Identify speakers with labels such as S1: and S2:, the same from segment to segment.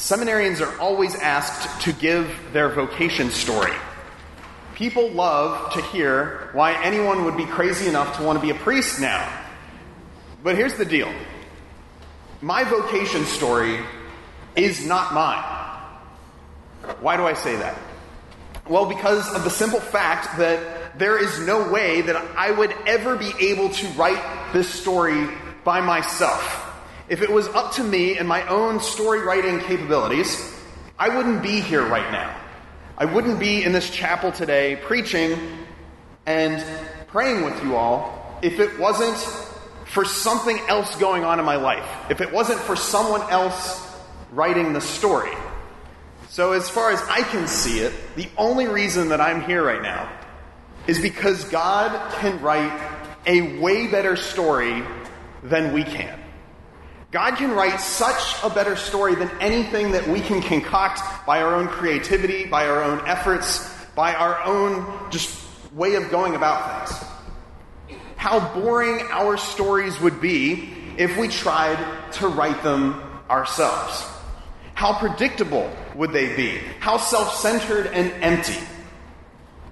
S1: seminarians are always asked to give their vocation story. People love to hear why anyone would be crazy enough to want to be a priest now. But here's the deal my vocation story is not mine. Why do I say that? Well, because of the simple fact that there is no way that I would ever be able to write this story by myself. If it was up to me and my own story writing capabilities, I wouldn't be here right now. I wouldn't be in this chapel today preaching and praying with you all if it wasn't for something else going on in my life, if it wasn't for someone else writing the story. So, as far as I can see it, the only reason that I'm here right now is because God can write a way better story than we can. God can write such a better story than anything that we can concoct by our own creativity, by our own efforts, by our own just way of going about things. How boring our stories would be if we tried to write them ourselves. How predictable would they be? How self centered and empty?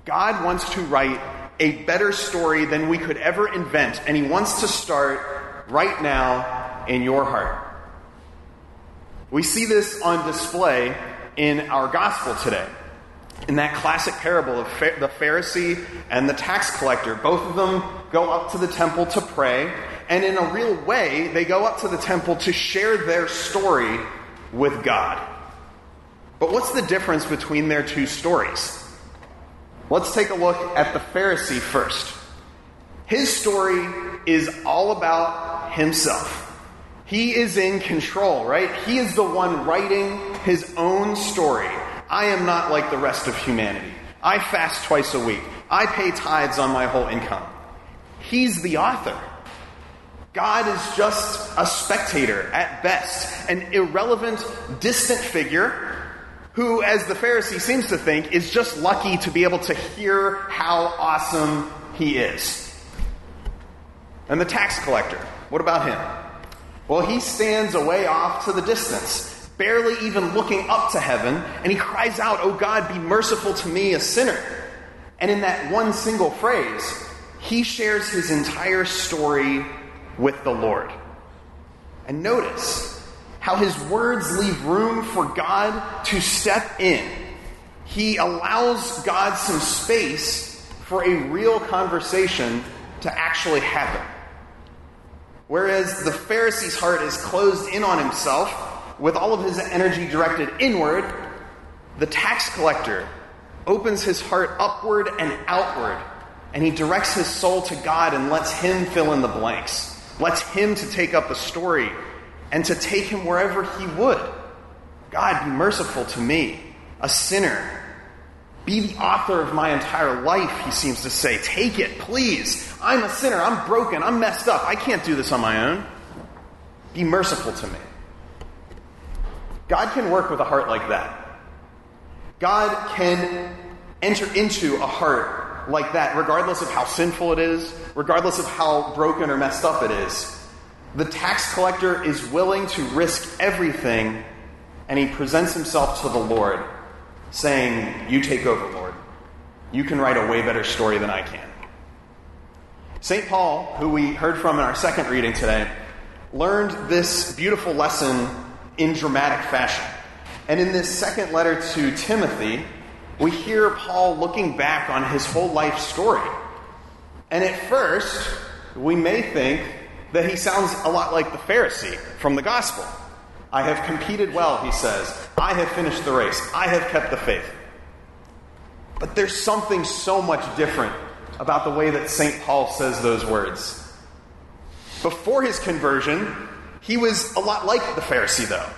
S1: God wants to write a better story than we could ever invent, and He wants to start right now in your heart. We see this on display in our gospel today. In that classic parable of the Pharisee and the tax collector, both of them go up to the temple to pray, and in a real way, they go up to the temple to share their story with God. But what's the difference between their two stories? Let's take a look at the Pharisee first. His story is all about himself. He is in control, right? He is the one writing his own story. I am not like the rest of humanity. I fast twice a week. I pay tithes on my whole income. He's the author. God is just a spectator at best, an irrelevant, distant figure who, as the Pharisee seems to think, is just lucky to be able to hear how awesome he is. And the tax collector, what about him? Well, he stands away off to the distance, barely even looking up to heaven, and he cries out, Oh God, be merciful to me, a sinner. And in that one single phrase, he shares his entire story with the Lord. And notice how his words leave room for God to step in. He allows God some space for a real conversation to actually happen. Whereas the Pharisee's heart is closed in on himself, with all of his energy directed inward, the tax collector opens his heart upward and outward, and he directs his soul to God and lets him fill in the blanks, lets him to take up the story and to take him wherever he would. God, be merciful to me, a sinner be the author of my entire life, he seems to say. Take it, please. I'm a sinner. I'm broken. I'm messed up. I can't do this on my own. Be merciful to me. God can work with a heart like that. God can enter into a heart like that, regardless of how sinful it is, regardless of how broken or messed up it is. The tax collector is willing to risk everything, and he presents himself to the Lord saying, You take over, Lord. You can write a way better story than I can. St. Paul, who we heard from in our second reading today, learned this beautiful lesson in dramatic fashion. And in this second letter to Timothy, we hear Paul looking back on his whole life story. And at first, we may think that he sounds a lot like the Pharisee from the gospel. I have competed well, he says. I have finished the race. I have kept the faith. But there's something so much different about the way that St. Paul says those words. Before his conversion, he was a lot like the Pharisee, though.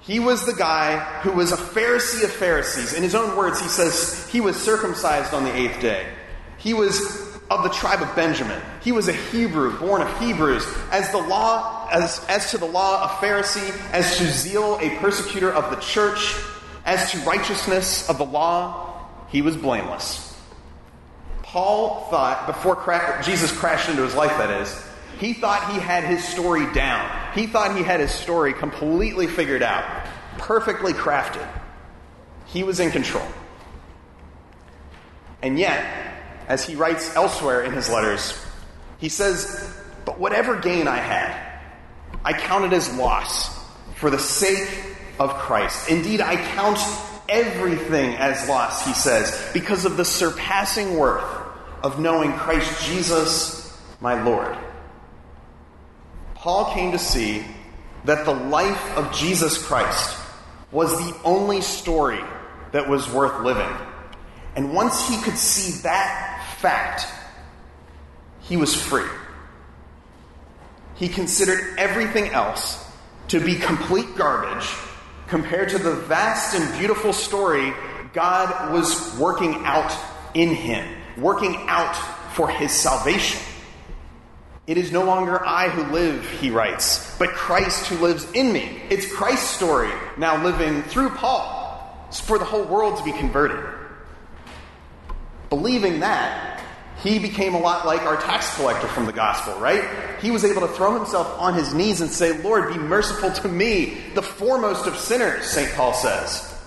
S1: He was the guy who was a Pharisee of Pharisees. In his own words, he says he was circumcised on the eighth day. He was of the tribe of Benjamin. He was a Hebrew, born of Hebrews. As the law, as, as to the law, a Pharisee, as to zeal, a persecutor of the church, as to righteousness of the law, he was blameless. Paul thought, before cra- Jesus crashed into his life, that is, he thought he had his story down. He thought he had his story completely figured out, perfectly crafted. He was in control. And yet, as he writes elsewhere in his letters, he says, But whatever gain I had, I count it as loss for the sake of Christ. Indeed, I count everything as loss, he says, because of the surpassing worth of knowing Christ Jesus, my Lord. Paul came to see that the life of Jesus Christ was the only story that was worth living. And once he could see that fact, he was free. He considered everything else to be complete garbage compared to the vast and beautiful story God was working out in him, working out for his salvation. It is no longer I who live, he writes, but Christ who lives in me. It's Christ's story now living through Paul for the whole world to be converted. Believing that, he became a lot like our tax collector from the gospel, right? He was able to throw himself on his knees and say, Lord, be merciful to me, the foremost of sinners, St. Paul says.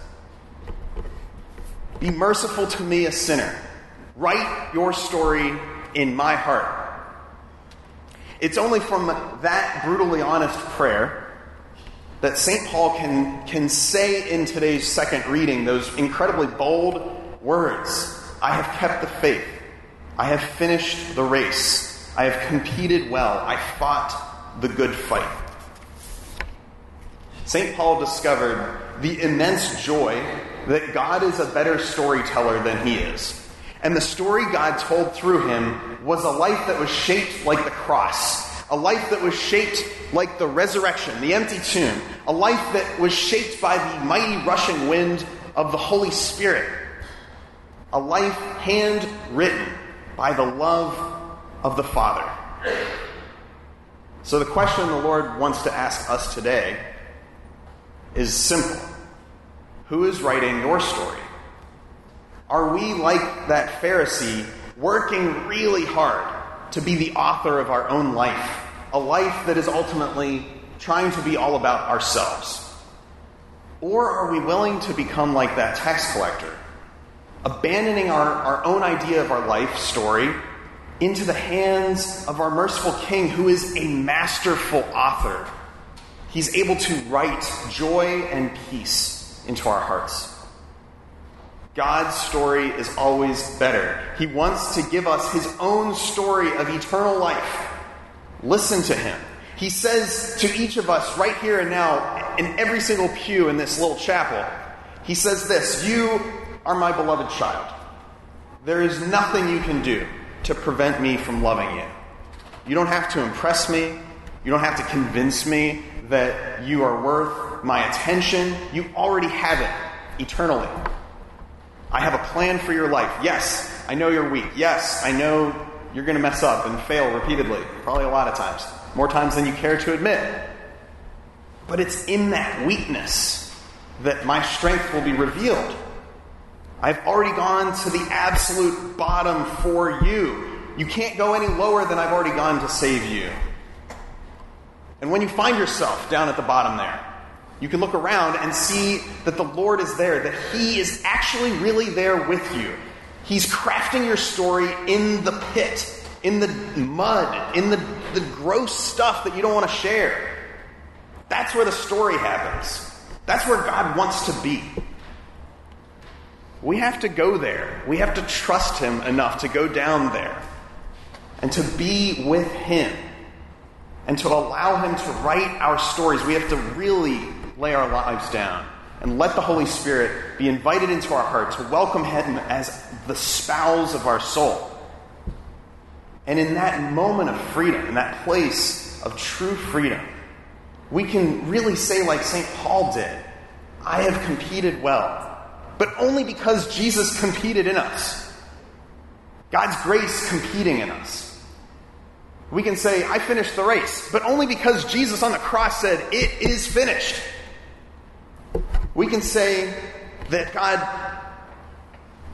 S1: Be merciful to me, a sinner. Write your story in my heart. It's only from that brutally honest prayer that St. Paul can, can say in today's second reading those incredibly bold words I have kept the faith. I have finished the race. I have competed well. I fought the good fight. St. Paul discovered the immense joy that God is a better storyteller than he is. And the story God told through him was a life that was shaped like the cross, a life that was shaped like the resurrection, the empty tomb, a life that was shaped by the mighty rushing wind of the Holy Spirit, a life handwritten by the love of the Father. So, the question the Lord wants to ask us today is simple Who is writing your story? Are we like that Pharisee working really hard to be the author of our own life? A life that is ultimately trying to be all about ourselves? Or are we willing to become like that tax collector, abandoning our, our own idea of our life story into the hands of our merciful King, who is a masterful author? He's able to write joy and peace into our hearts. God's story is always better. He wants to give us his own story of eternal life. Listen to him. He says to each of us right here and now, in every single pew in this little chapel, he says this You are my beloved child. There is nothing you can do to prevent me from loving you. You don't have to impress me. You don't have to convince me that you are worth my attention. You already have it eternally. I have a plan for your life. Yes, I know you're weak. Yes, I know you're going to mess up and fail repeatedly, probably a lot of times, more times than you care to admit. But it's in that weakness that my strength will be revealed. I've already gone to the absolute bottom for you. You can't go any lower than I've already gone to save you. And when you find yourself down at the bottom there, you can look around and see that the Lord is there, that He is actually really there with you. He's crafting your story in the pit, in the mud, in the, the gross stuff that you don't want to share. That's where the story happens. That's where God wants to be. We have to go there. We have to trust Him enough to go down there and to be with Him and to allow Him to write our stories. We have to really lay our lives down and let the Holy Spirit be invited into our heart to welcome Him as the spouse of our soul. And in that moment of freedom, in that place of true freedom, we can really say, like St. Paul did, I have competed well, but only because Jesus competed in us. God's grace competing in us. We can say, I finished the race, but only because Jesus on the cross said, It is finished. We can say that God,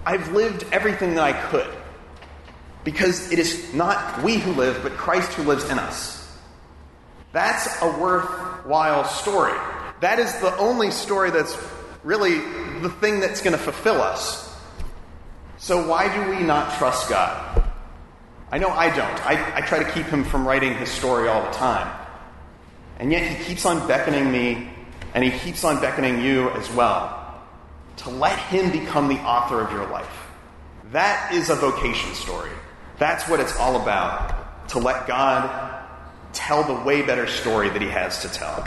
S1: I've lived everything that I could because it is not we who live, but Christ who lives in us. That's a worthwhile story. that is the only story that's really the thing that's going to fulfill us. So, why do we not trust God? I know I don't. I, I try to keep him from writing his story all the time. And yet, he keeps on beckoning me, and he keeps on beckoning you as well, to let him become the author of your life. That is a vocation story. That's what it's all about. To let God tell the way better story that he has to tell.